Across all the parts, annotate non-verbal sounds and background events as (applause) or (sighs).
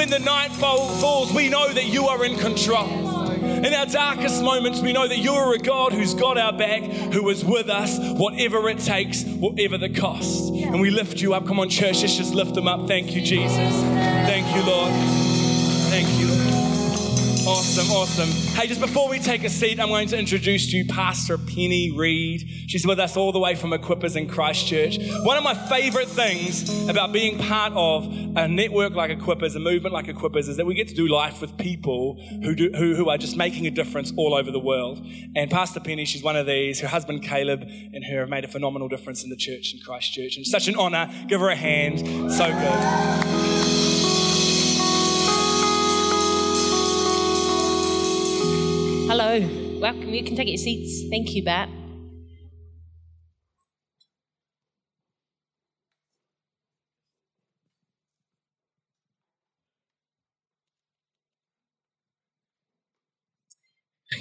when the night falls, we know that you are in control. In our darkest moments, we know that you are a God who's got our back, who is with us, whatever it takes, whatever the cost. And we lift you up. Come on, church, let's just lift them up. Thank you, Jesus. Thank you, Lord. Thank you. Awesome, awesome. Hey, just before we take a seat, I'm going to introduce you Pastor Penny Reed. She's with us all the way from Equippers in Christchurch. One of my favorite things about being part of a network like Equippers, a movement like Equippers, is that we get to do life with people who, do, who, who are just making a difference all over the world. And Pastor Penny, she's one of these. Her husband Caleb and her have made a phenomenal difference in the church in Christchurch. And it's such an honor. Give her a hand. So good. Hello, welcome. You can take your seats. Thank you, Bart.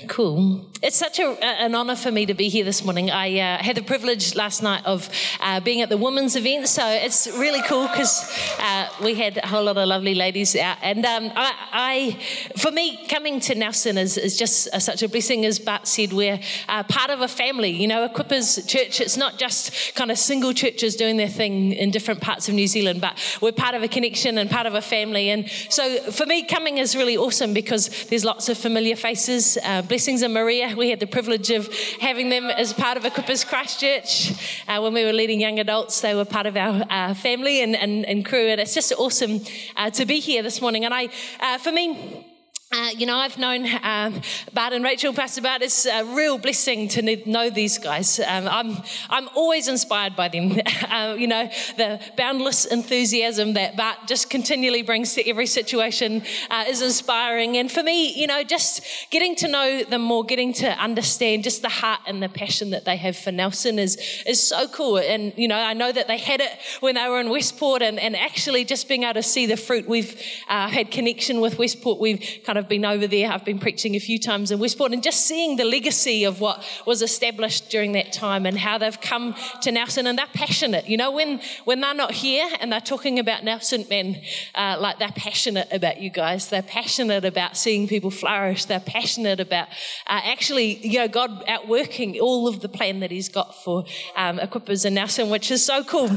Cool. It's such a, an honour for me to be here this morning. I uh, had the privilege last night of uh, being at the women's event, so it's really cool because uh, we had a whole lot of lovely ladies out. And um, I, I, for me, coming to Nelson is, is just such a blessing. As Bart said, we're uh, part of a family. You know, Equippers Church, it's not just kind of single churches doing their thing in different parts of New Zealand, but we're part of a connection and part of a family. And so for me, coming is really awesome because there's lots of familiar faces. Uh, blessings and Maria (laughs) we had the privilege of having them as part of Equippers Christchurch. Uh, when we were leading young adults, they were part of our uh, family and, and, and, crew. And it's just awesome uh, to be here this morning. And I, uh, for me, uh, you know, I've known um, Bart and Rachel, Pastor Bart. It's a real blessing to know these guys. Um, I'm, I'm always inspired by them. (laughs) uh, you know, the boundless enthusiasm that Bart just continually brings to every situation uh, is inspiring. And for me, you know, just getting to know them more, getting to understand just the heart and the passion that they have for Nelson is, is so cool. And, you know, I know that they had it when they were in Westport and, and actually just being able to see the fruit. We've uh, had connection with Westport. We've kind of I've been over there. I've been preaching a few times in Westport and just seeing the legacy of what was established during that time and how they've come to Nelson and they're passionate. You know, when, when they're not here and they're talking about Nelson men, uh, like they're passionate about you guys. They're passionate about seeing people flourish. They're passionate about uh, actually, you know, God outworking all of the plan that He's got for um, equippers in Nelson, which is so cool.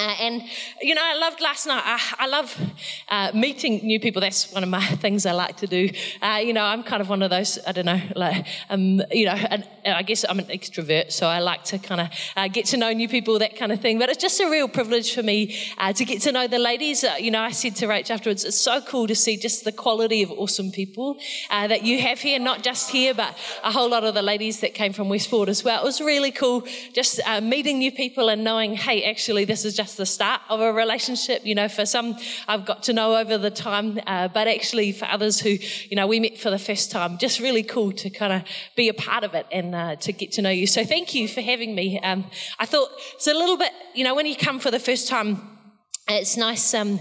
Uh, and you know, I loved last night. I, I love uh, meeting new people. That's one of my (laughs) things I like to do. Uh, you know, I'm kind of one of those. I don't know, like um, you know, and I guess I'm an extrovert, so I like to kind of uh, get to know new people, that kind of thing. But it's just a real privilege for me uh, to get to know the ladies. Uh, you know, I said to Rach afterwards, it's so cool to see just the quality of awesome people that you have here, not just here, but a whole lot of the ladies that came from Westport as well. It was really cool just meeting new people and knowing, hey, actually, this is just just the start of a relationship. You know, for some, I've got to know over the time, uh, but actually for others who, you know, we met for the first time, just really cool to kind of be a part of it and uh, to get to know you. So thank you for having me. Um, I thought it's a little bit, you know, when you come for the first time, it's nice, um,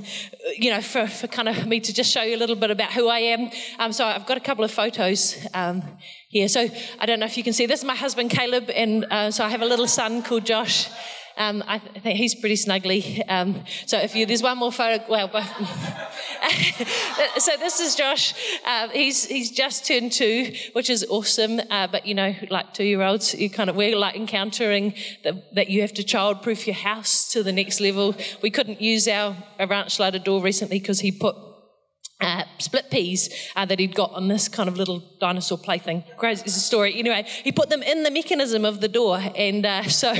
you know, for, for kind of me to just show you a little bit about who I am. Um, so I've got a couple of photos um, here. So I don't know if you can see this. Is my husband Caleb, and uh, so I have a little son called Josh. Um, I, th- I, think he's pretty snuggly. Um, so if you, there's one more photo, well, (laughs) so this is Josh. Uh, he's he's just turned two, which is awesome. Uh, but you know, like two-year-olds, you kind of we're like encountering the, that you have to child-proof your house to the next level. We couldn't use our, our ranch slider door recently because he put uh, split peas uh, that he'd got on this kind of little dinosaur plaything. Crazy is a story. Anyway, he put them in the mechanism of the door, and uh, (laughs) so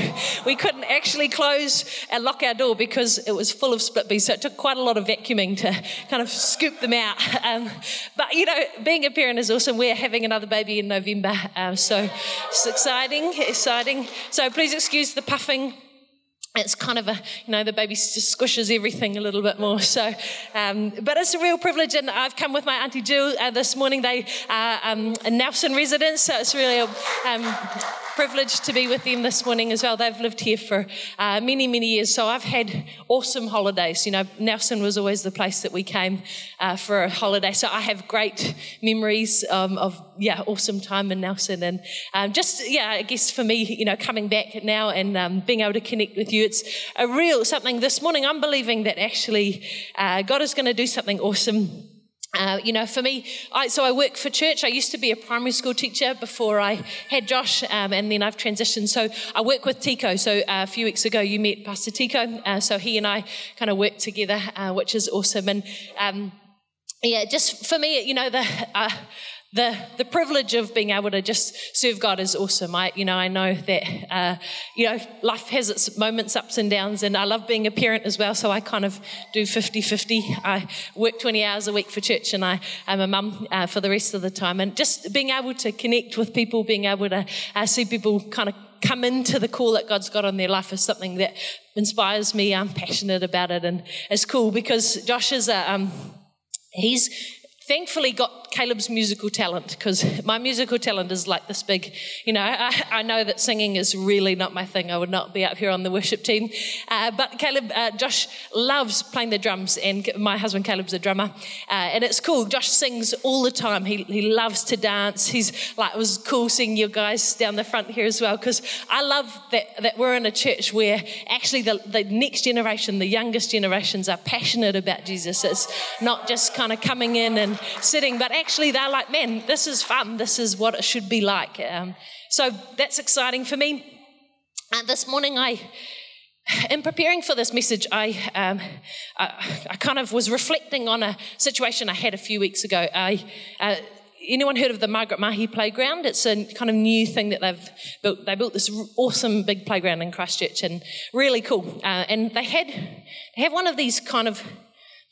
we couldn't actually close and lock our door because it was full of split peas. So it took quite a lot of vacuuming to kind of scoop them out. (laughs) Um, but you know, being a parent is awesome. We're having another baby in November, um, so it's exciting, exciting. So please excuse the puffing it's kind of a, you know, the baby just squishes everything a little bit more. So, um, but it's a real privilege. And I've come with my Auntie Jill uh, this morning. They are um, Nelson residents, so it's really a um, privilege to be with them this morning as well. They've lived here for uh, many, many years, so I've had awesome holidays. You know, Nelson was always the place that we came uh, for a holiday, so I have great memories um, of yeah, awesome time in Nelson, and um, just yeah, I guess for me, you know, coming back now and um, being able to connect with you, it's a real something. This morning, I'm believing that actually uh, God is going to do something awesome uh, you know, for me, I, so I work for church. I used to be a primary school teacher before I had Josh, um, and then I've transitioned. So I work with Tico. So uh, a few weeks ago, you met Pastor Tico. Uh, so he and I kind of work together, uh, which is awesome. And um, yeah, just for me, you know, the uh, the the privilege of being able to just serve God is awesome. I you know I know that uh, you know life has its moments ups and downs, and I love being a parent as well. So I kind of do 50-50. I work 20 hours a week for church, and I am a mum uh, for the rest of the time. And just being able to connect with people, being able to uh, see people kind of come into the call that God's got on their life is something that inspires me. I'm passionate about it, and it's cool because Josh is a um, he's thankfully got Caleb's musical talent because my musical talent is like this big. You know, I, I, know that singing is really not my thing. I would not be up here on the worship team. Uh, but Caleb, uh, Josh loves playing the drums, and my husband Caleb's a drummer. Uh, and it's cool. Josh sings all the time. He, he loves to dance. He's like, it was cool seeing you guys down the front here as well because I love that, that we're in a church where actually the, the next generation, the youngest generations, are passionate about Jesus. It's not just kind of coming in and sitting, but actually they're like, man, this is fun. This is what it should be like. Um, so that's exciting for me. And this morning, I, in preparing for this message, I, um, I, I, kind of was reflecting on a situation I had a few weeks ago. I, uh, anyone heard of the Margaret Mahy Playground? It's a kind of new thing that they've built. They built this awesome big playground in Christchurch, and really cool. Uh, and they had they have one of these kind of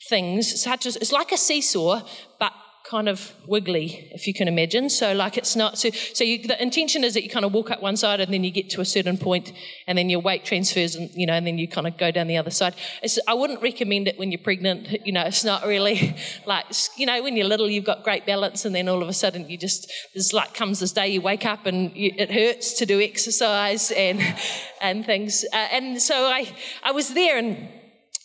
things, such as it's like a seesaw, but kind of wiggly, if you can imagine. So, like it's not so. So, you, the intention is that you kind of walk up one side, and then you get to a certain point, and then your weight transfers, and you know, and then you kind of go down the other side. It's, I wouldn't recommend it when you're pregnant. You know, it's not really (laughs) like you know when you're little, you've got great balance, and then all of a sudden you just there's like comes this day you wake up and you, it hurts to do exercise and (laughs) and things. Uh, and so I I was there and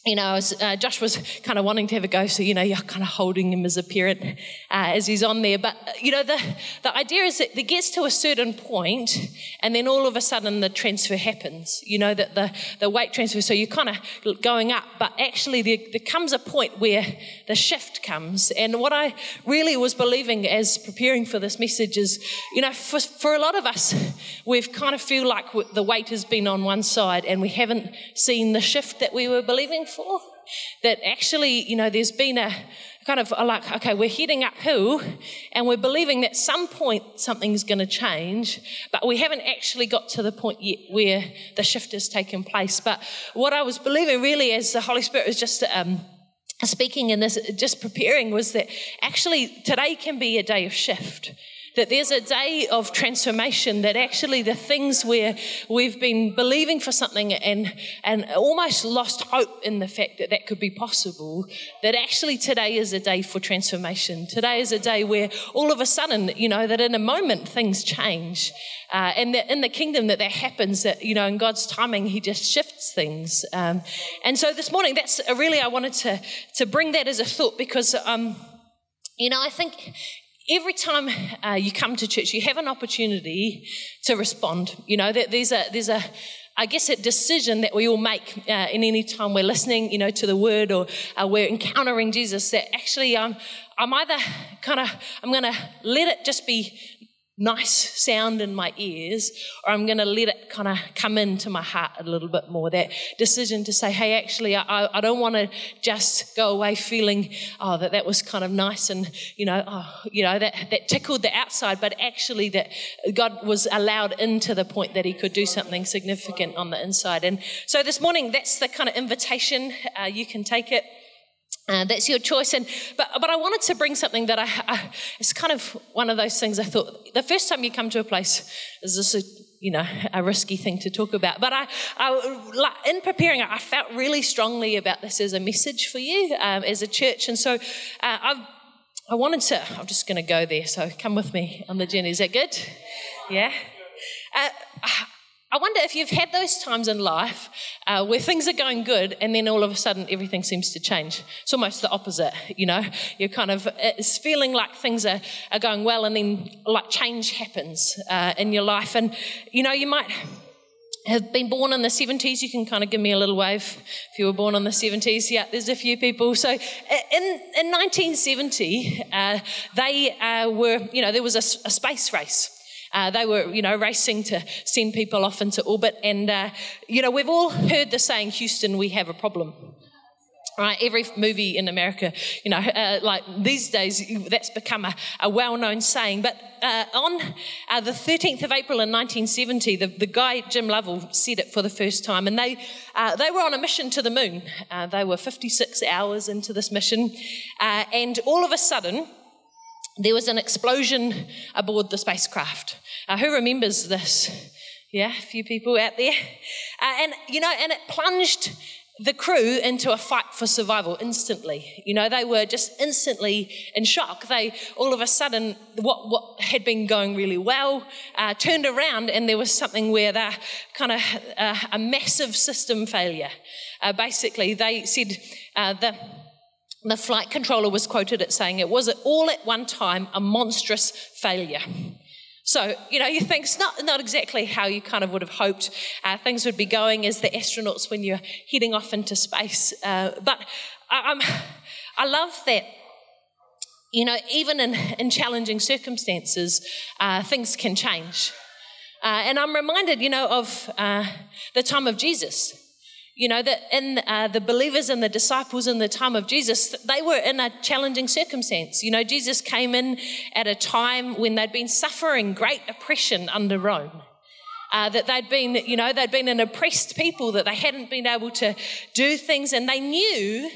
you know, uh, Josh was kind of wanting to have a go, so you know, you're kind of holding him as a parent uh, as he's on there. But you know, the the idea is that it gets to a certain point, and then all of a sudden the transfer happens. You know that the the weight transfer, so you're kind of going up, but actually there, there comes a point where the shift comes. And what I really was believing as preparing for this message is, you know, for for a lot of us, we've kind of feel like the weight has been on one side, and we haven't seen the shift that we were believing for. That actually, you know, there's been a kind of like, okay, we're heading uphill and we're believing that some point something's going to change, but we haven't actually got to the point yet where the shift has taken place. But what I was believing really as the Holy Spirit was just um, speaking in this, just preparing, was that actually today can be a day of shift that there's a day of transformation, that actually the things where we've been believing for something and, and almost lost hope in the fact that that could be possible, that actually today is a day for transformation. Today is a day where all of a sudden, you know, that in a moment things change. Uh, and that in the kingdom that that happens, that, you know, in God's timing, He just shifts things. Um, and so this morning, that's really, I wanted to, to bring that as a thought because, um, you know, I think every time uh, you come to church, you have an opportunity to respond. You know, there's a, there's a, I guess, a decision that we all make uh, in any time we're listening, you know, to the word or uh, we're encountering Jesus. That actually, um, I'm either kind of, I'm going to let it just be nice sound in my ears, or I'm going to let it kind of come into my heart a little bit more. That decision to say, hey, actually, I, I don't want to just go away feeling, oh, that that was kind of nice and, you know, oh, you know, that, that tickled the outside, but actually that God was allowed into the point that he could do something significant on the inside. And so this morning, that's the kind of invitation. Uh, you can take it. Uh, that's your choice. And but but I wanted to bring something that I, I, it's kind of one of those things. I thought the first time you come to a place is this a you know a risky thing to talk about. But I, I in preparing, I felt really strongly about this as a message for you um, as a church. And so uh, I've I wanted to. I'm just going to go there. So come with me on the journey. Is that good? Yeah. Uh, I wonder if you've had those times in life uh, where things are going good and then all of a sudden everything seems to change. It's almost the opposite, you know? You're kind of, it's feeling like things are, are going well and then like change happens uh, in your life. And, you know, you might have been born in the 70s, you can kind of give me a little wave if you were born in the 70s. Yeah, there's a few people. So in, in 1970, uh, they uh, were, you know, there was a, a space race. Uh, they were, you know, racing to send people off into orbit. And, uh, you know, we've all heard the saying, Houston, we have a problem. Right, every movie in America, you know, uh, like these days, that's become a, a well known saying. But uh, on uh, the 13th of April in 1970, the, the, guy, Jim Lovell, said it for the first time. And they, uh, they were on a mission to the moon. Uh, they were 56 hours into this mission. Uh, and all of a sudden, there was an explosion aboard the spacecraft. Uh, who remembers this? Yeah, a few people out there. Uh, and, you know, and it plunged the crew into a fight for survival instantly. You know, they were just instantly in shock. They, all of a sudden, what, what had been going really well uh, turned around and there was something where they're kind of uh, a massive system failure. Uh, basically, they said uh, the the flight controller was quoted as saying it was all at one time a monstrous failure. So, you know, you think it's not, not exactly how you kind of would have hoped uh, things would be going as the astronauts when you're heading off into space. Uh, but I, I love that, you know, even in, in challenging circumstances, uh, things can change. Uh, and I'm reminded, you know, of uh, the time of Jesus. You know, that in uh, the believers and the disciples in the time of Jesus, they were in a challenging circumstance. You know, Jesus came in at a time when they'd been suffering great oppression under Rome. Uh, that they'd been, you know, they'd been an oppressed people, that they hadn't been able to do things, and they knew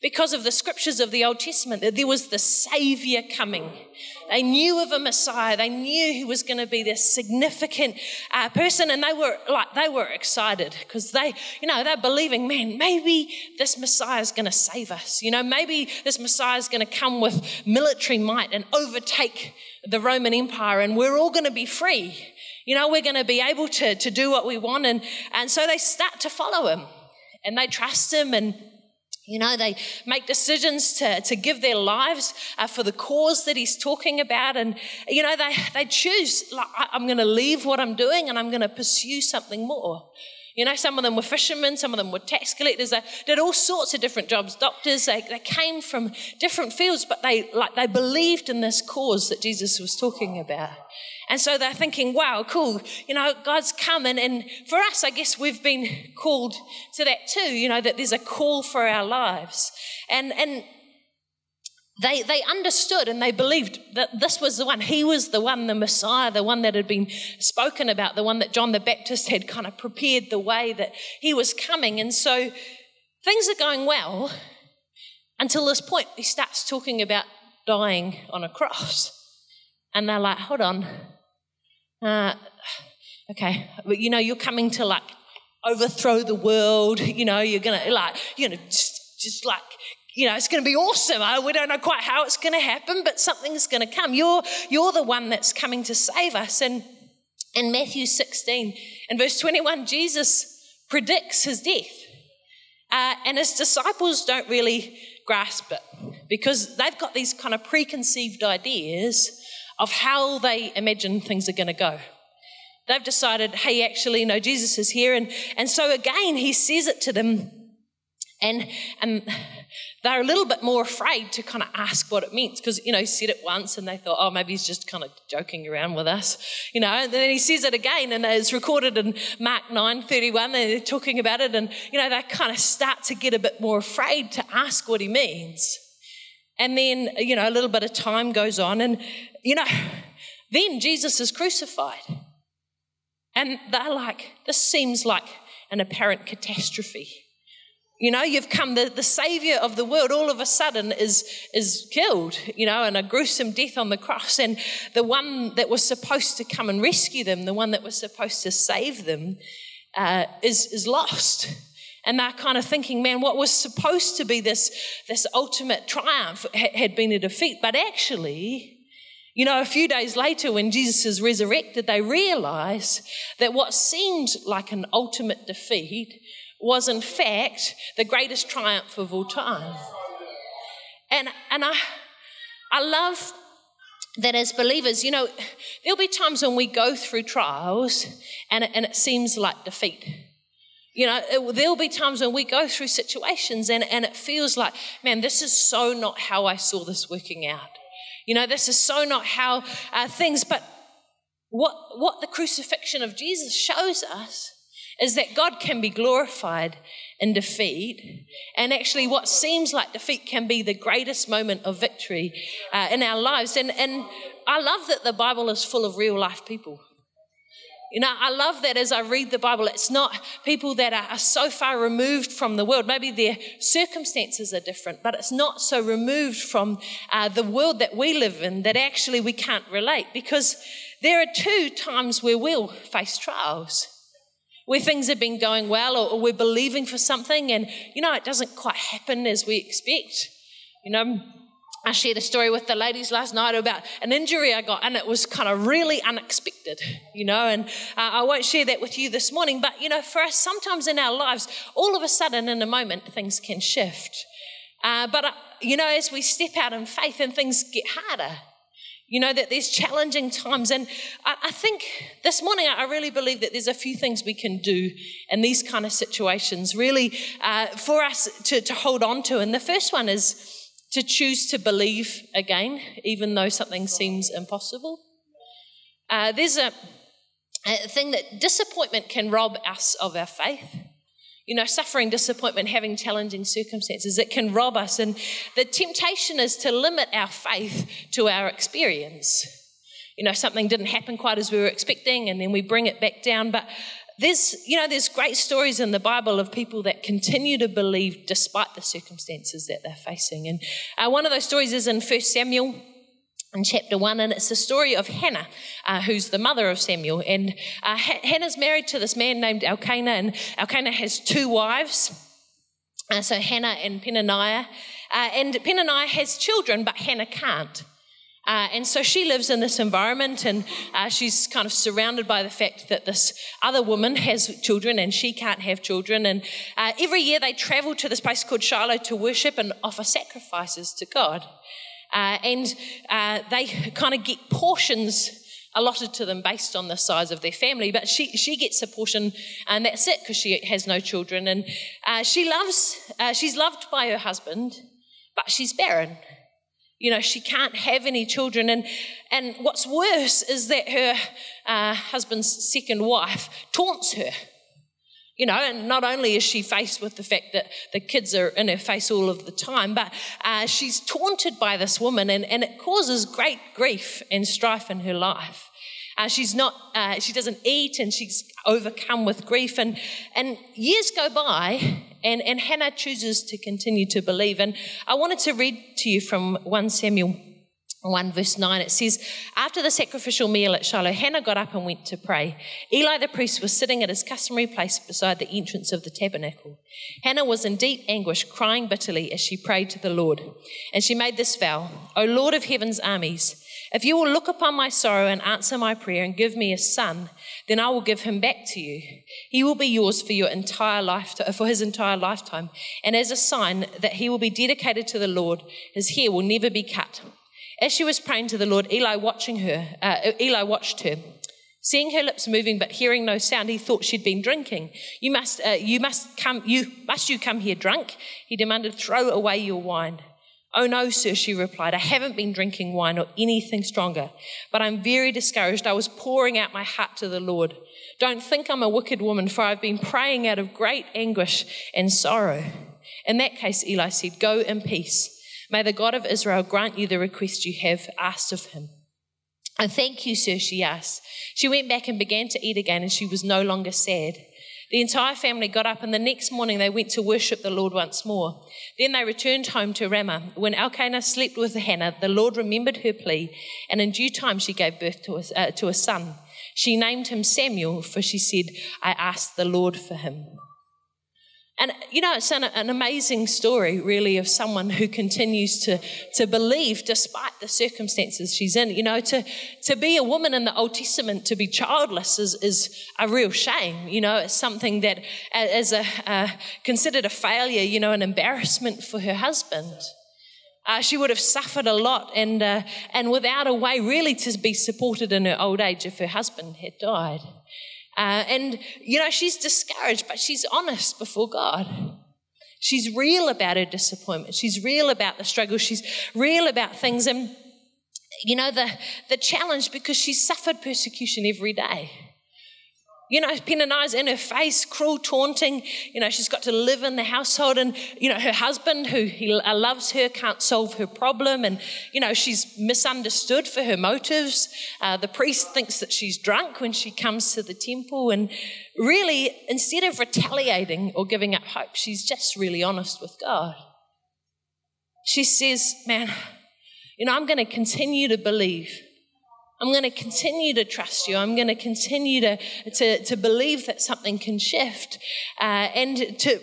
because of the scriptures of the Old Testament that there was the Savior coming. They knew of a Messiah. They knew he was going to be this significant uh, person, and they were like they were excited because they, you know, they're believing, man, maybe this Messiah is going to save us. You know, maybe this Messiah is going to come with military might and overtake the Roman Empire, and we're all going to be free. You know, we're going to be able to to do what we want, and and so they start to follow him, and they trust him, and you know, they make decisions to, to give their lives uh, for the cause that he's talking about. And, you know, they, they choose, like, I'm going to leave what I'm doing and I'm going to pursue something more. You know, some of them were fishermen, some of them were tax collectors. They did all sorts of different jobs. Doctors, they, they came from different fields, but they, like, they believed in this cause that Jesus was talking about. And so they're thinking, wow, cool, you know, God's coming. And for us, I guess we've been called to that too, you know, that there's a call for our lives. And, and they, they understood and they believed that this was the one. He was the one, the Messiah, the one that had been spoken about, the one that John the Baptist had kind of prepared the way that he was coming. And so things are going well until this point. He starts talking about dying on a cross. And they're like, hold on, uh, (sighs) okay, but you know, you're coming to like overthrow the world. You know, you're gonna like, you know, just, just like, you know, it's to be awesome. we don't know quite how it's to happen, but something's to come. You're, you're the one that's coming to save us. And in Matthew 16 and verse 21, Jesus predicts his death. Uh, and his disciples don't really grasp it because they've got these kind of preconceived ideas of how they imagine things are going to go. They've decided, hey, actually, no, Jesus is here. And, and so again, he says it to them. And, and they're a little bit more afraid to kind of ask what it means because, you know, he said it once and they thought, oh, maybe he's just kind of joking around with us, you know. And then he says it again and it's recorded in Mark 9 31. They're talking about it and, you know, they kind of start to get a bit more afraid to ask what he means. And then, you know, a little bit of time goes on, and, you know, then Jesus is crucified. And they're like, this seems like an apparent catastrophe. You know, you've come, the, the savior of the world all of a sudden is, is killed, you know, in a gruesome death on the cross. And the one that was supposed to come and rescue them, the one that was supposed to save them, uh, is, is lost. And they're kind of thinking, man, what was supposed to be this, this ultimate triumph had been a defeat. But actually, You know, a few days later, when Jesus is resurrected, they realize that what seemed like an ultimate defeat was, in fact, the greatest triumph of all time. And, and I, I love that as believers, you know, there'll be times when we go through trials and it, and it seems like defeat. You know, it, there'll be times when we go through situations and, and it feels like, man, this is so not how I saw this working out. You know, this is so not how uh, things, but what, what the crucifixion of Jesus shows us is that God can be glorified in defeat. And actually, what seems like defeat can be the greatest moment of victory uh, in our lives. And, and I love that the Bible is full of real life people. You know, I love that as I read the Bible, it's not people that are, so far removed from the world. Maybe their circumstances are different, but it's not so removed from uh, the world that we live in that actually we can't relate because there are two times where we'll face trials where things have been going well or, or we're believing for something and, you know, it doesn't quite happen as we expect. You know, I shared a story with the ladies last night about an injury I got, and it was kind of really unexpected, you know. And uh, I won't share that with you this morning, but you know, for us, sometimes in our lives, all of a sudden, in a moment, things can shift. Uh, but uh, you know, as we step out in faith and things get harder, you know, that there's challenging times. And I, I, think this morning, I really believe that there's a few things we can do in these kind of situations, really, uh, for us to, to hold on to. And the first one is to choose to believe again, even though something seems impossible. Uh, there's a, a thing that disappointment can rob us of our faith you know, suffering, disappointment, having challenging circumstances. It can rob us. And the temptation is to limit our faith to our experience. You know, something didn't happen quite as we were expecting, and then we bring it back down. But there's, you know, there's great stories in the Bible of people that continue to believe despite the circumstances that they're facing. And uh, one of those stories is in 1 Samuel in chapter 1, and it's the story of Hannah, uh, who's the mother of Samuel. And uh, Hannah's married to this man named Elkanah, and Elkanah has two wives. Uh, so Hannah and Peninnah. Uh, and Peninnah has children, but Hannah can't. Uh, and so she lives in this environment, and uh, she's kind of surrounded by the fact that this other woman has children and she can't have children. And every year they travel to this place called Shiloh to worship and offer sacrifices to God. Uh, and uh, they kind of get portions allotted to them based on the size of their family. But she, she gets a portion, and that's it because she has no children. And uh, she loves, uh, she's loved by her husband, but she's barren. You know, she can't have any children. And, and what's worse is that her uh, husband's second wife taunts her you know, and not only is she faced with the fact that the kids are in her face all of the time, but uh, she's taunted by this woman, and, and it causes great grief and strife in her life. Uh, she's not, uh, she doesn't eat, and she's overcome with grief. And, and years go by, and, and Hannah chooses to continue to believe. And I wanted to read to you from 1 Samuel 1 verse 9 it says after the sacrificial meal at shiloh hannah got up and went to pray eli the priest was sitting at his customary place beside the entrance of the tabernacle hannah was in deep anguish crying bitterly as she prayed to the lord and she made this vow o lord of heaven's armies if you will look upon my sorrow and answer my prayer and give me a son then i will give him back to you he will be yours for your entire life for his entire lifetime and as a sign that he will be dedicated to the lord his hair will never be cut as she was praying to the Lord, Eli watching her, uh, Eli watched her. Seeing her lips moving but hearing no sound, he thought she'd been drinking. You must, uh, you must come, you must you come here drunk? He demanded. Throw away your wine. Oh no, sir, she replied. I haven't been drinking wine or anything stronger, but I'm very discouraged. I was pouring out my heart to the Lord. Don't think I'm a wicked woman, for I've been praying out of great anguish and sorrow. In that case, Eli said, Go in peace. May the God of Israel grant you the request you have asked of him. I thank you, sir, she asked. She went back and began to eat again, and she was no longer sad. The entire family got up, and the next morning they went to worship the Lord once more. Then they returned home to Ramah. When Elkanah slept with Hannah, the Lord remembered her plea, and in due time she gave birth to a, uh, to a son. She named him Samuel, for she said, I asked the Lord for him. And, you know, it's an, an, amazing story, really, of someone who continues to, to believe despite the circumstances she's in. You know, to, to be a woman in the Old Testament, to be childless is, is a real shame. You know, it's something that is a, uh, considered a failure, you know, an embarrassment for her husband. Uh, she would have suffered a lot and, uh, and without a way really to be supported in her old age if her husband had died. Uh, and, you know, she's discouraged, but she's honest before God. She's real about her disappointment. She's real about the struggle. She's real about things. And, you know, the, the challenge because she suffered persecution every day. You know, Peninnah's in her face, cruel taunting. You know, she's got to live in the household, and, you know, her husband, who he uh, loves her, can't solve her problem. And, you know, she's misunderstood for her motives. Uh, the priest thinks that she's drunk when she comes to the temple. And really, instead of retaliating or giving up hope, she's just really honest with God. She says, Man, you know, I'm going to continue to believe I'm going to continue to trust you. I'm going to continue to, to, to believe that something can shift uh, and to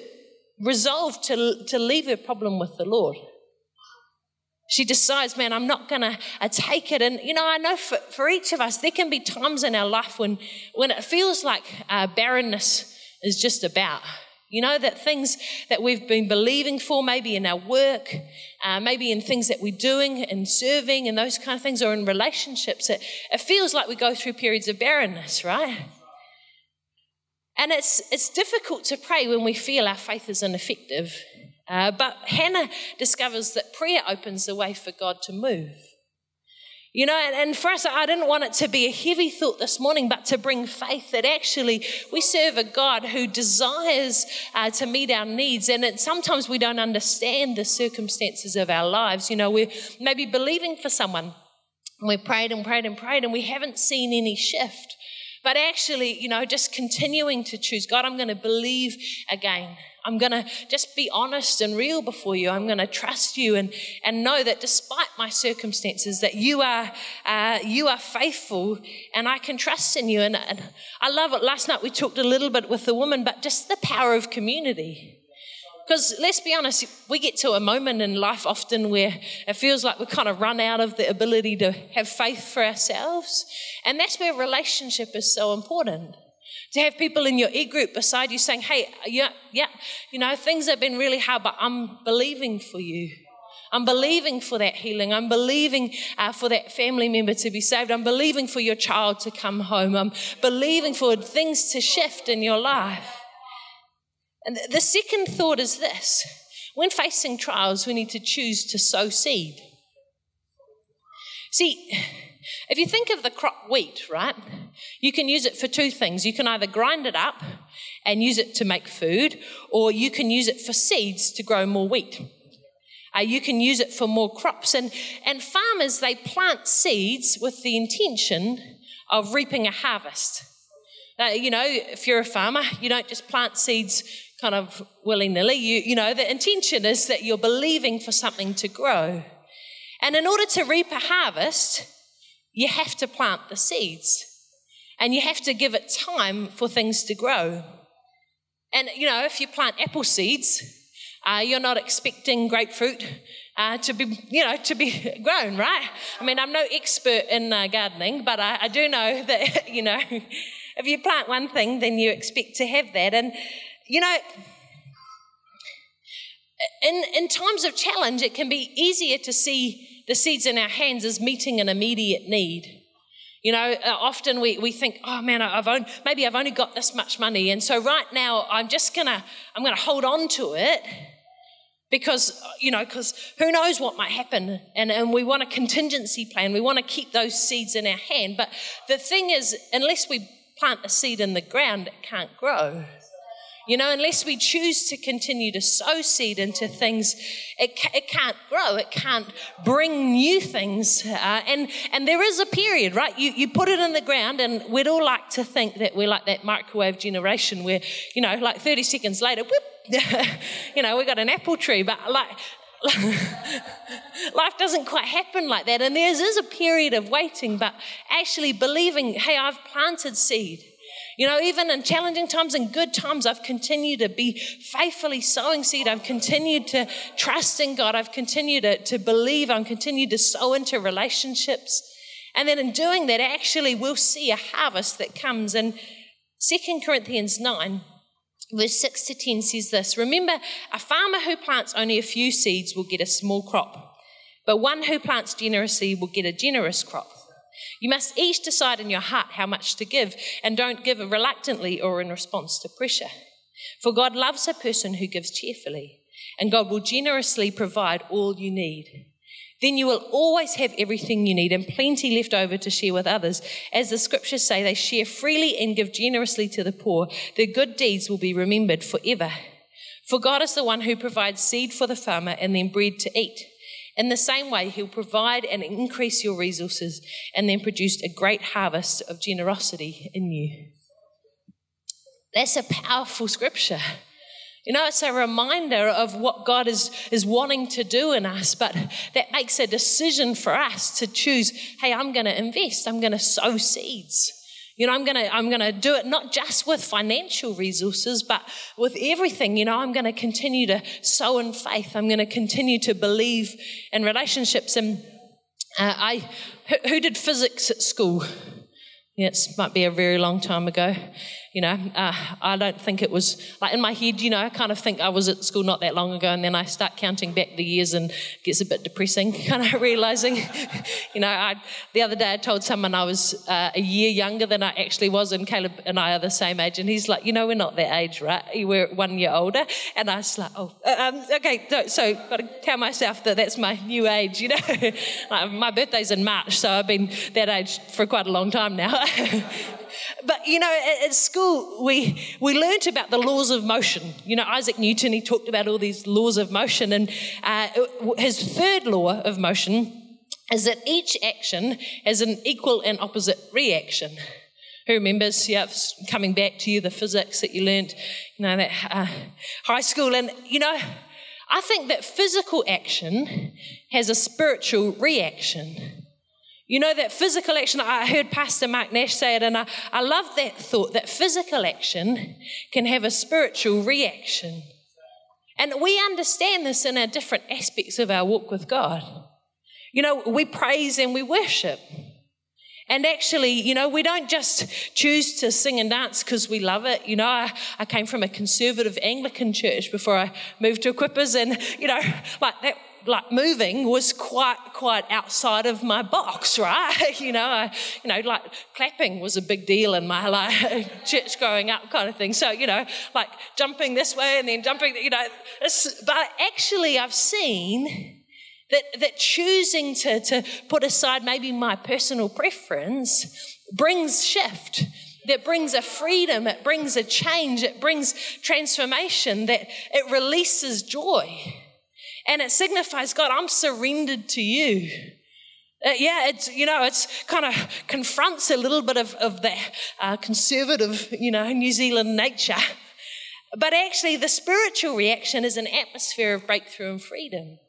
resolve to, to leave her problem with the Lord. She decides, man, I'm not going to uh, take it. And, you know, I know for, for each of us, there can be times in our life when, when it feels like uh, barrenness is just about. You know, that things that we've been believing for, maybe in our work, uh, maybe in things that we're doing and serving and those kind of things, or in relationships, it, it feels like we go through periods of barrenness, right? And it's, it's difficult to pray when we feel our faith is ineffective. Uh, but Hannah discovers that prayer opens the way for God to move. You know, and, and, for us, I didn't want it to be a heavy thought this morning, but to bring faith that actually we serve a God who desires uh, to meet our needs. And it, sometimes we don't understand the circumstances of our lives. You know, we're maybe believing for someone, and we prayed and prayed and prayed, and we haven't seen any shift. But actually, you know, just continuing to choose God, I'm going to believe again. I'm going to just be honest and real before you. I'm going to trust you and, and know that despite my circumstances, that you are, uh, you are faithful and I can trust in you. And, and I love it. Last night we talked a little bit with the woman, but just the power of community. Because let's be honest, we get to a moment in life often where it feels like we kind of run out of the ability to have faith for ourselves. And that's where relationship is so important. To have people in your e group beside you saying, hey, yeah, yeah, you know, things have been really hard, but I'm believing for you. I'm believing for that healing. I'm believing uh, for that family member to be saved. I'm believing for your child to come home. I'm believing for things to shift in your life. And the second thought is this when facing trials, we need to choose to sow seed. See, if you think of the crop wheat, right, you can use it for two things. You can either grind it up and use it to make food, or you can use it for seeds to grow more wheat. Uh, you can use it for more crops. And, and farmers, they plant seeds with the intention of reaping a harvest. You know, if you're a farmer, you don't just plant seeds kind of willy nilly. You, you know, the intention is that you're believing for something to grow. And in order to reap a harvest, you have to plant the seeds and you have to give it time for things to grow. And, you know, if you plant apple seeds, uh, you're not expecting grapefruit uh, to be, you know, to be (laughs) grown, right? I mean, I'm no expert in uh, gardening, but I, I do know (laughs) that, you know, if you plant one thing, then you expect to have that. And, you know, in, in times of challenge, it can be easier to see the seeds in our hands is meeting an immediate need. You know, uh, often we, we think, oh man, I've only, maybe I've only got this much money. And so right now I'm just gonna, I'm gonna hold on to it because, you know, because who knows what might happen. And, and we want a contingency plan. We want to keep those seeds in our hand. But the thing is, unless we plant a seed in the ground, it can't grow. You know, unless we choose to continue to sow seed into things, it, it can't grow. It can't bring new things. Uh, and, and there is a period, right? You, you put it in the ground, and we'd all like to think that we're like that microwave generation where, you know, like 30 seconds later, whoop, (laughs) you know, we got an apple tree. But like, (laughs) life doesn't quite happen like that. And there is a period of waiting, but actually believing, hey, I've planted seed. You know, even in challenging times and good times, I've continued to be faithfully sowing seed. I've continued to trust in God. I've continued to, to believe. I've continued to sow into relationships. And then in doing that, actually, we'll see a harvest that comes. And 2 Corinthians 9, verse 6 to 10 says this Remember, a farmer who plants only a few seeds will get a small crop, but one who plants generously will get a generous crop. You must each decide in your heart how much to give, and don't give reluctantly or in response to pressure. For God loves a person who gives cheerfully, and God will generously provide all you need. Then you will always have everything you need and plenty left over to share with others. As the scriptures say, they share freely and give generously to the poor. Their good deeds will be remembered forever. For God is the one who provides seed for the farmer and then bread to eat. In the same way, He'll provide and increase your resources and then produce a great harvest of generosity in you. That's a powerful scripture. You know, it's a reminder of what God is, is wanting to do in us, but that makes a decision for us to choose hey, I'm going to invest, I'm going to sow seeds. You know, I'm going to I'm going to do it not just with financial resources, but with everything. You know, I'm going to continue to sow in faith. I'm going to continue to believe in relationships. And uh, I, who, who did physics at school? It might be a very long time ago. You know, uh, I don't think it was like in my head, you know, I kind of think I was at school not that long ago, and then I start counting back the years and it gets a bit depressing, (laughs) kind of realizing, (laughs) you know, I, the other day I told someone I was uh, a year younger than I actually was, and Caleb and I are the same age, and he's like, you know, we're not that age, right? We're one year older. And I was like, oh, uh, um, okay, so, so got to tell myself that that's my new age, (laughs) you know. like, my birthday's in March, so I've been that age for quite a long time now. But you know, at, school, we, we learnt about the laws of motion. You know, Isaac Newton, he talked about all these laws of motion. And uh, his third law of motion is that each action has an equal and opposite reaction. Who remembers, yeah, coming back to you, the physics that you learnt, you know, that uh, high school. And, you know, I think that physical action has a spiritual reaction. You know, that physical action, I heard Pastor Mark Nash say it, and I, I love that thought that physical action can have a spiritual reaction. And we understand this in our different aspects of our walk with God. You know, we praise and we worship. And actually, you know, we don't just choose to sing and dance because we love it. You know, I, I came from a conservative Anglican church before I moved to Equippers, and, you know, like that like moving was quite quite outside of my box, (laughs) right? you know, I, you know, like clapping was a big deal in my like (laughs) church growing up, kind of thing. So you know, like jumping this way and then jumping, you know, but actually, I've seen that that choosing to to put aside maybe my personal preference brings shift that brings a freedom, it brings a change, it brings transformation, that it releases joy. And it signifies, God, I'm surrendered to you. Uh, yeah, it's, you know, it's kind of confronts a little bit of, of the uh, conservative, you know, New Zealand nature. But actually, the spiritual reaction is an atmosphere of breakthrough and freedom.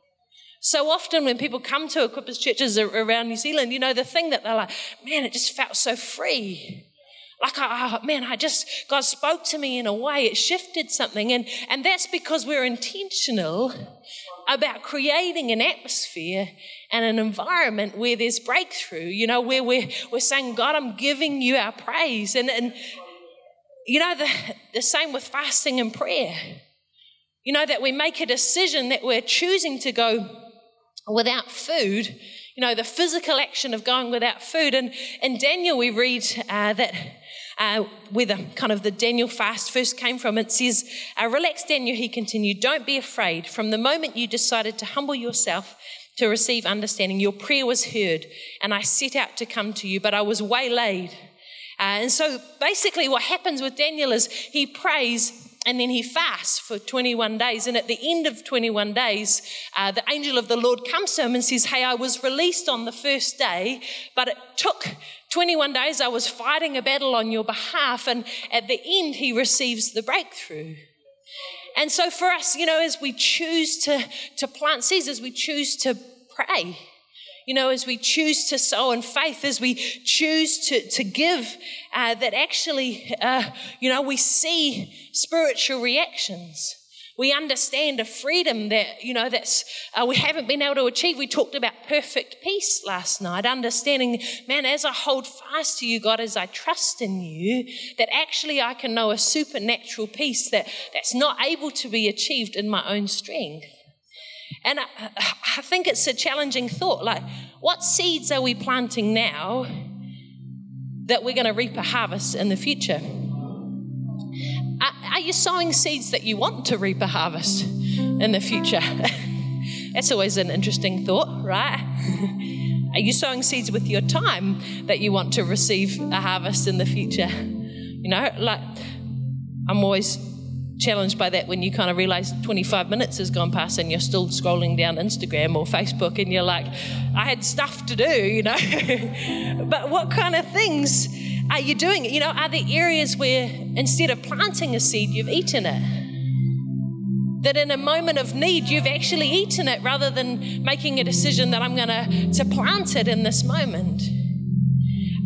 So often, when people come to Equippers churches around New Zealand, you know, the thing that they're like, man, it just felt so free. Like, oh, man, I just, God spoke to me in a way, it shifted something. And, and that's because we're intentional about creating an atmosphere and an environment where there's breakthrough, you know, where we're, we're saying, God, I'm giving you our praise. And, and you know, the, the same with fasting and prayer. You know, that we make a decision that we're choosing to go without food, you know, the physical action of going without food. And in Daniel, we read uh, that uh, where the kind of the Daniel fast first came from. It says, uh, Relax, Daniel, he continued, don't be afraid. From the moment you decided to humble yourself to receive understanding, your prayer was heard, and I set out to come to you, but I was waylaid. Uh, and so basically, what happens with Daniel is he prays and then he fasts for 21 days. And at the end of 21 days, uh, the angel of the Lord comes to him and says, Hey, I was released on the first day, but it took 21 days. I was fighting a battle on your behalf. And at the end, he receives the breakthrough. And so for us, you know, as we choose to, to plant seeds, as we choose to pray, you know, as we choose to sow in faith, as we choose to, to give, uh, that actually, uh, you know, we see spiritual reactions. We understand a freedom that, you know, that's, uh, we haven't been able to achieve. We talked about perfect peace last night, understanding, man, as I hold fast to you, God, as I trust in you, that actually I can know a supernatural peace that, that's not able to be achieved in my own strength. And I, I think it's a challenging thought. Like, what seeds are we planting now that we're going to reap a harvest in the future? Are, you sowing seeds that you want to reap a harvest in the future? (laughs) That's always an interesting thought, right? (laughs) Are you sowing seeds with your time that you want to receive a harvest in the future? You know, like I'm always challenged by that when you kind of realize 25 minutes has gone past and you're still scrolling down Instagram or Facebook and you're like, I had stuff to do, you know. (laughs) but what kind of things are you doing? You know, are there areas where instead of planting a seed, you've eaten it? That in a moment of need, you've actually eaten it rather than making a decision that I'm going to, to plant it in this moment.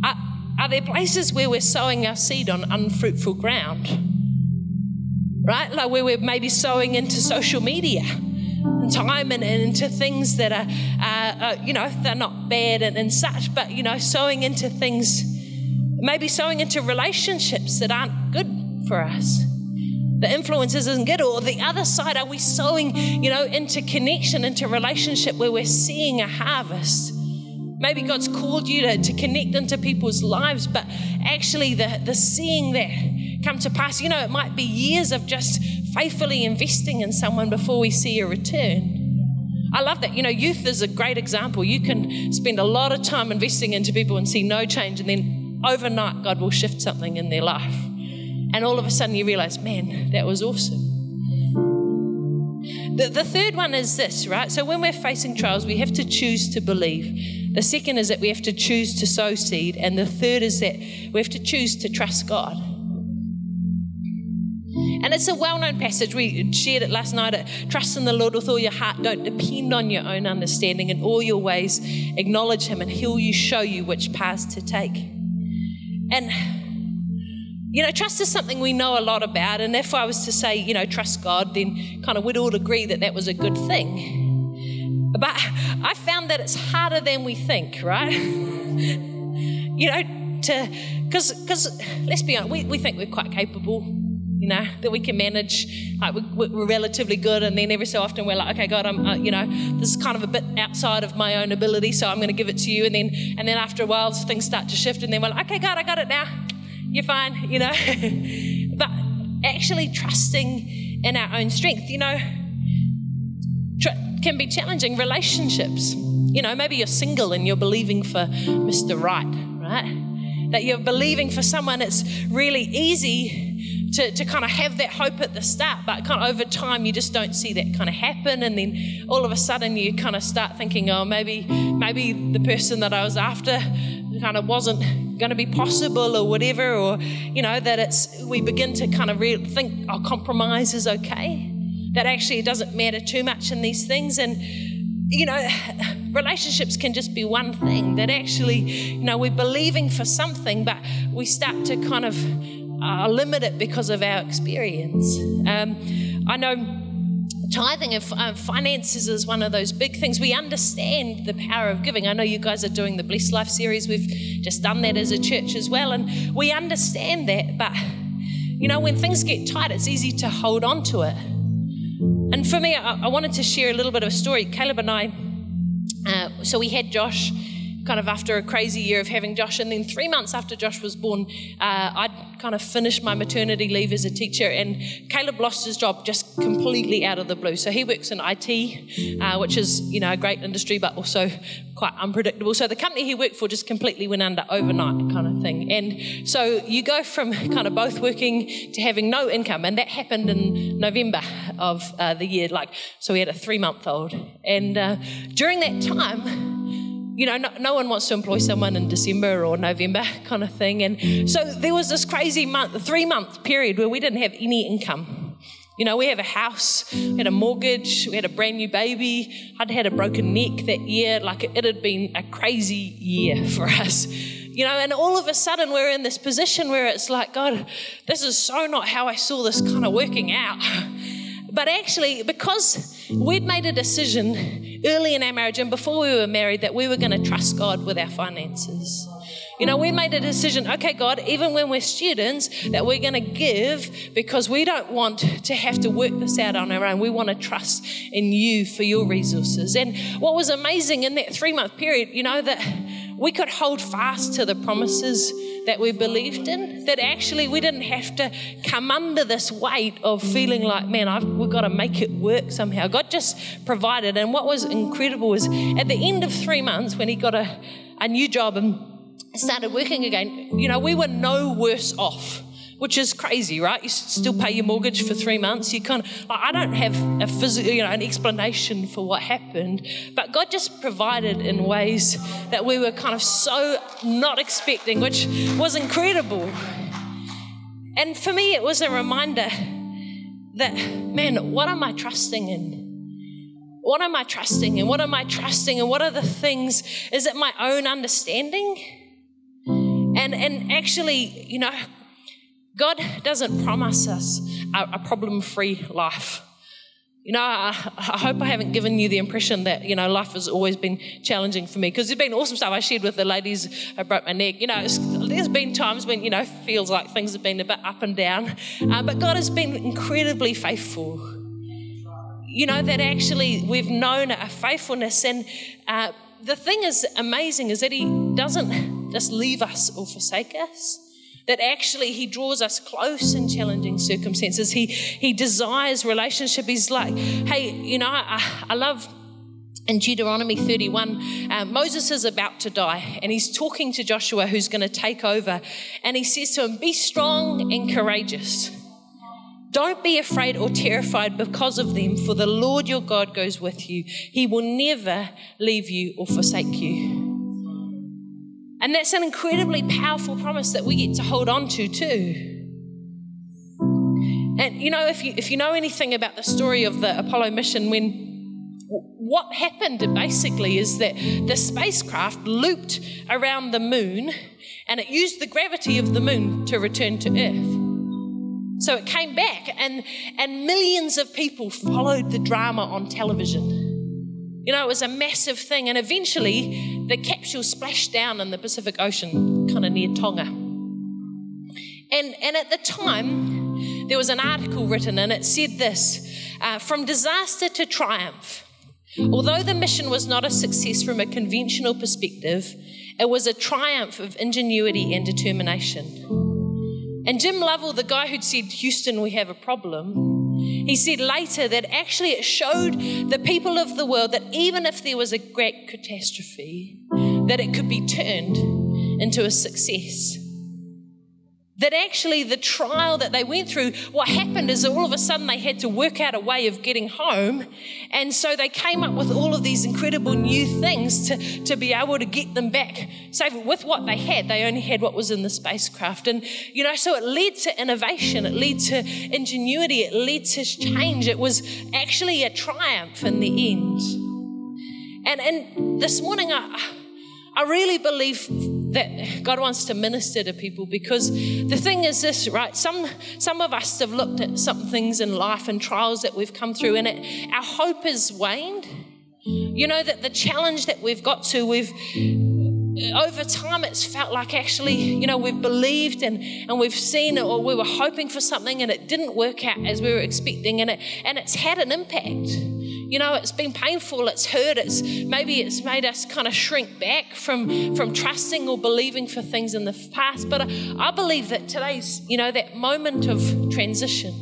Are, are there places where we're sowing our seed on unfruitful ground? Right? Like where we're maybe sowing into social media and time and, and into things that are, uh, uh, you know, they're not bad and, and such, but, you know, sowing into things, maybe sowing into relationships that aren't good for us. The influences isn't good, or the other side, are we sowing, you know, into connection, into relationship where we're seeing a harvest? Maybe God's called you to, to connect into people's lives, but actually the, the seeing that come to pass. You know, it might be years of just faithfully investing in someone before we see a return. I love that. You know, youth is a great example. You can spend a lot of time investing into people and see no change, and then overnight, God will shift something in their life. And all of a sudden, you realize, man, that was awesome. The, the third one is this, right? So when we're facing trials, we have to choose to believe. The second is that we have to choose to sow seed. And the third is that we have to choose to trust God. And it's a well known passage. We shared it last night. Trust in the Lord with all your heart. Don't depend on your own understanding. In all your ways, acknowledge Him, and He'll you show you which paths to take. And, you know, trust is something we know a lot about. And if I was to say, you know, trust God, then kind of we'd all agree that that was a good thing. But I found that it's harder than we think, right? you know, to, because because let's be honest, we, we think we're quite capable you know, that we can manage. Like we're, we're, relatively good, and then every so often we're like, okay, God, I'm, uh, you know, this is kind of a bit outside of my own ability, so I'm going to give it to you. And then, and then after a while, things start to shift, and then we're like, okay, God, I got it now. You're fine, (laughs) you know. but actually trusting in our own strength, you know, can be challenging. Relationships, you know, maybe you're single and you're believing for Mr. Right, right? That you're believing for someone, it's really easy to, to kind of have that hope at the start, but kind of over time you just don't see that kind of happen, and then all of a sudden you kind of start thinking, oh, maybe maybe the person that I was after kind of wasn't going to be possible or whatever, or you know that it's we begin to kind of re- think, oh, compromise is okay. That actually it doesn't matter too much in these things, and you know, (sighs) relationships can just be one thing that actually, you know, we're believing for something, but we start to kind of limit it because of our experience. Um, I know tithing and uh, finances is one of those big things. We understand the power of giving. I know you guys are doing the Blessed Life series. We've just done that as a church as well, and we understand that. But you know, when things get tight, it's easy to hold on to it. And for me, I, I wanted to share a little bit of a story. Caleb and I, uh, so we had Josh kind of after a crazy year of having Josh. And then three months after Josh was born, uh, I'd kind of finished my maternity leave as a teacher, and Caleb lost his job just completely out of the blue. So he works in IT, uh, which is you know a great industry, but also quite unpredictable. So the company he worked for just completely went under overnight, kind of thing. And so you go from kind of both working to having no income, and that happened in November of uh, the year. Like so, we had a three-month-old, and uh, during that time you know, no, no, one wants to employ someone in December or November (laughs) kind of thing. And so there was this crazy month, three month period where we didn't have any income. You know, we have a house, we had a mortgage, we had a brand new baby. I'd had a broken neck that year. Like it had been a crazy year (laughs) for us. You know, and all of a sudden we're in this position where it's like, God, this is so not how I saw this kind of working out. (laughs) But actually, because we'd made a decision early in our marriage and before we were married that we were going to trust God with our finances. You know, we made a decision, okay, God, even when we're students, that we're going to give because we don't want to have to work this out on our own. We want to trust in you for your resources. And what was amazing in that three month period, you know, that we could hold fast to the promises that we believed in, that actually we didn't have to come under this weight of feeling like, man, I've, we've got to make it work somehow. God just provided. And what was incredible was at the end of three months, when he got a, a new job and started working again, you know, we were no worse off which is crazy, right? You still pay your mortgage for three months. You kind of, I don't have a physical, you know, an explanation for what happened, but God just provided in ways that we were kind of so not expecting, which was incredible. And for me, it was a reminder that, man, what am I trusting in? What am I trusting in? What am I trusting in? What are the things? Is it my own understanding? And and actually, you know, God doesn't promise us a, a problem free life. You know, I, I, hope I haven't given you the impression that, you know, life has always been challenging for me because there's been awesome stuff I shared with the ladies. I broke my neck. You know, there's been times when, you know, feels like things have been a bit up and down. Uh, but God has been incredibly faithful. You know, that actually we've known a faithfulness. And uh, the thing is amazing is that He doesn't just leave us or forsake us that actually he draws us close in challenging circumstances. He, he desires relationship. He's like, hey, you know, I, I love in Deuteronomy 31, uh, Moses is about to die and he's talking to Joshua, who's going to take over. And he says to him, Be strong and courageous. Don't be afraid or terrified because of them, for the Lord your God goes with you. He will never leave you or forsake you. And that's an incredibly powerful promise that we get to hold on to too. And you know, if you if you know anything about the story of the Apollo mission, when what happened basically is that the spacecraft looped around the moon and it used the gravity of the moon to return to Earth. So it came back and, and millions of people followed the drama on television. You know, it was a massive thing. And eventually, the capsule splashed down in the Pacific Ocean, kind of near Tonga. And, and at the time, there was an article written, and it said this uh, From disaster to triumph. Although the mission was not a success from a conventional perspective, it was a triumph of ingenuity and determination. And Jim Lovell, the guy who'd said, Houston, we have a problem, he said later that actually it showed the people of the world that even if there was a great catastrophe, that it could be turned into a success. That actually, the trial that they went through, what happened is all of a sudden they had to work out a way of getting home. And so they came up with all of these incredible new things to, to be able to get them back. So, with what they had, they only had what was in the spacecraft. And, you know, so it led to innovation, it led to ingenuity, it led to change. It was actually a triumph in the end. And, and this morning, I, I really believe that God wants to minister to people because the thing is this, right? Some some of us have looked at some things in life and trials that we've come through, and it, our hope has waned. You know that the challenge that we've got to, we've over time it's felt like actually you know we've believed and, and we've seen it or we were hoping for something and it didn't work out as we were expecting and it and it's had an impact you know it's been painful it's hurt it's maybe it's made us kind of shrink back from from trusting or believing for things in the past but I, I believe that today's you know that moment of transition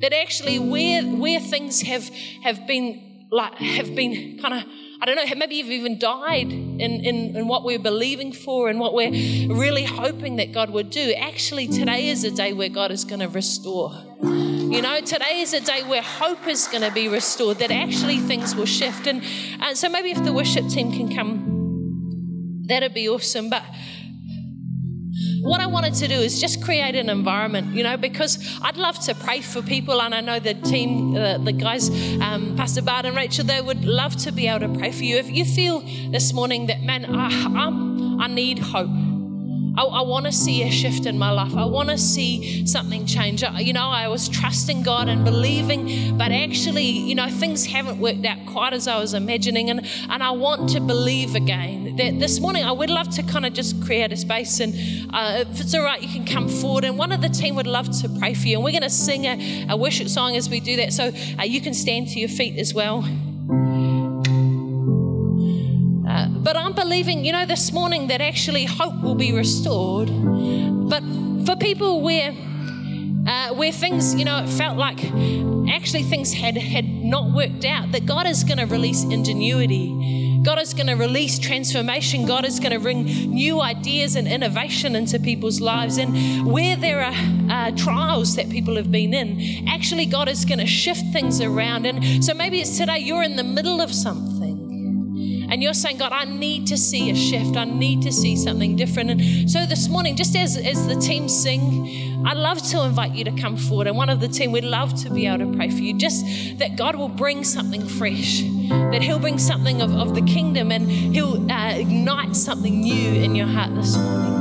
that actually where where things have have been like have been kind of I don't know, maybe you've even died in, in, in what we're believing for and what we're really hoping that God would do. Actually, today is a day where God is going to restore. You know, today is a day where hope is going to be restored, that actually things will shift. And, and so maybe if the worship team can come, that'd be awesome. But what I wanted to do is just create an environment, you know, because I'd love to pray for people, and I know the team, uh, the guys, um, Pastor Bart and Rachel, they would love to be able to pray for you. If you feel this morning that, man, I, I need hope. I, I want to see a shift in my life. I want to see something change. You know, I was trusting God and believing, but actually, you know, things haven't worked out quite as I was imagining. And, and I want to believe again. That this morning, I would love to kind of just create a space. And uh, if it's all right, you can come forward. And one of the team would love to pray for you. And we're going to sing a, a worship song as we do that. So uh, you can stand to your feet as well. But I'm believing, you know, this morning that actually hope will be restored. But for people where uh, where things, you know, it felt like actually things had had not worked out, that God is going to release ingenuity. God is going to release transformation. God is going to bring new ideas and innovation into people's lives. And where there are uh, trials that people have been in, actually, God is going to shift things around. And so maybe it's today you're in the middle of something and you're saying, God, I need to see a shift. I need to see something different. And so this morning, just as, as the team sing, I'd love to invite you to come forward. And one of the team, we'd love to be able to pray for you. Just that God will bring something fresh, that He'll bring something of, of the kingdom and He'll uh, ignite something new in your heart this morning.